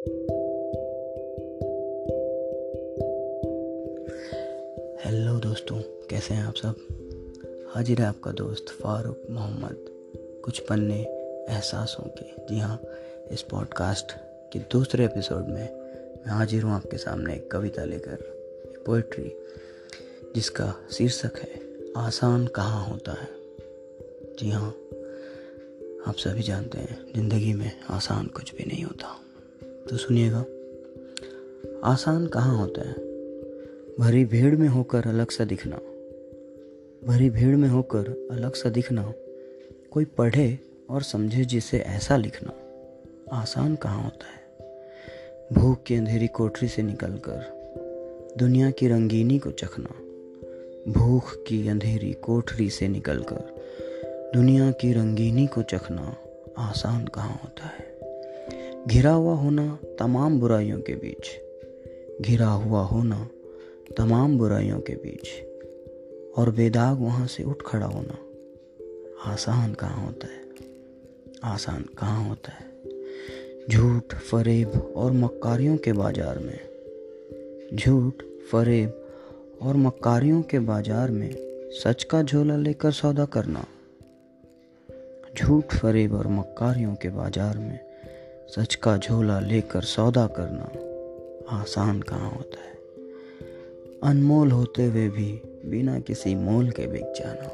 Hello दोस्तों, कैसे हैं आप सब? हाजिर है आपका दोस्त फारूक मोहम्मद। कुछ पन्ने एहसासों के जी हाँ इस पॉडकास्ट के दूसरे एपिसोड में मैं हाजिर हूँ आपके सामने एक कविता लेकर, एक पोइट्री जिसका शीर्षक है, आसान कहाँ होता है। जी हाँ आप सभी जानते हैं, ज़िंदगी में आसान कुछ भी नहीं होता। तो सुनिएगा। आसान कहाँ होता है? भरी भीड़ में होकर अलग सा दिखना। भरी भीड़ में होकर अलग सा दिखना। कोई पढ़े और समझे जिसे ऐसा लिखना। आसान कहाँ होता है? भूख की अंधेरी कोठरी से निकलकर, दुनिया की रंगीनी को चखना। भूख की अंधेरी कोठरी से निकलकर, दुनिया की रंगीनी को चखना। आसान कहाँ होता है? घिरा हुआ होना तमाम बुराइयों के बीच। घिरा हुआ होना तमाम बुराइयों के बीच। और बेदाग वहाँ से उठ खड़ा होना आसान कहाँ होता है? आसान कहाँ होता है? झूठ, फरेब और मक्कारियों के बाज़ार में। झूठ, फरेब और मक्कारियों के बाज़ार में सच का झोला लेकर सौदा करना। झूठ, फरेब और मक्कारियों के बाज़ार में सच का झोला लेकर सौदा करना आसान कहाँ होता है? अनमोल होते हुए भी बिना किसी मोल के बिक जाना।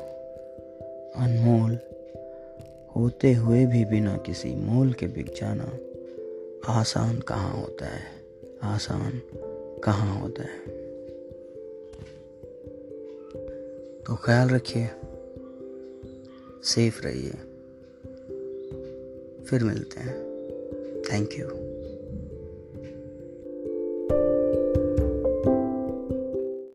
अनमोल होते हुए भी बिना किसी मोल के बिक जाना आसान कहाँ होता है? आसान कहाँ होता है? तो ख्याल रखिए, सेफ़ रहिए। फिर मिलते हैं। Thank you.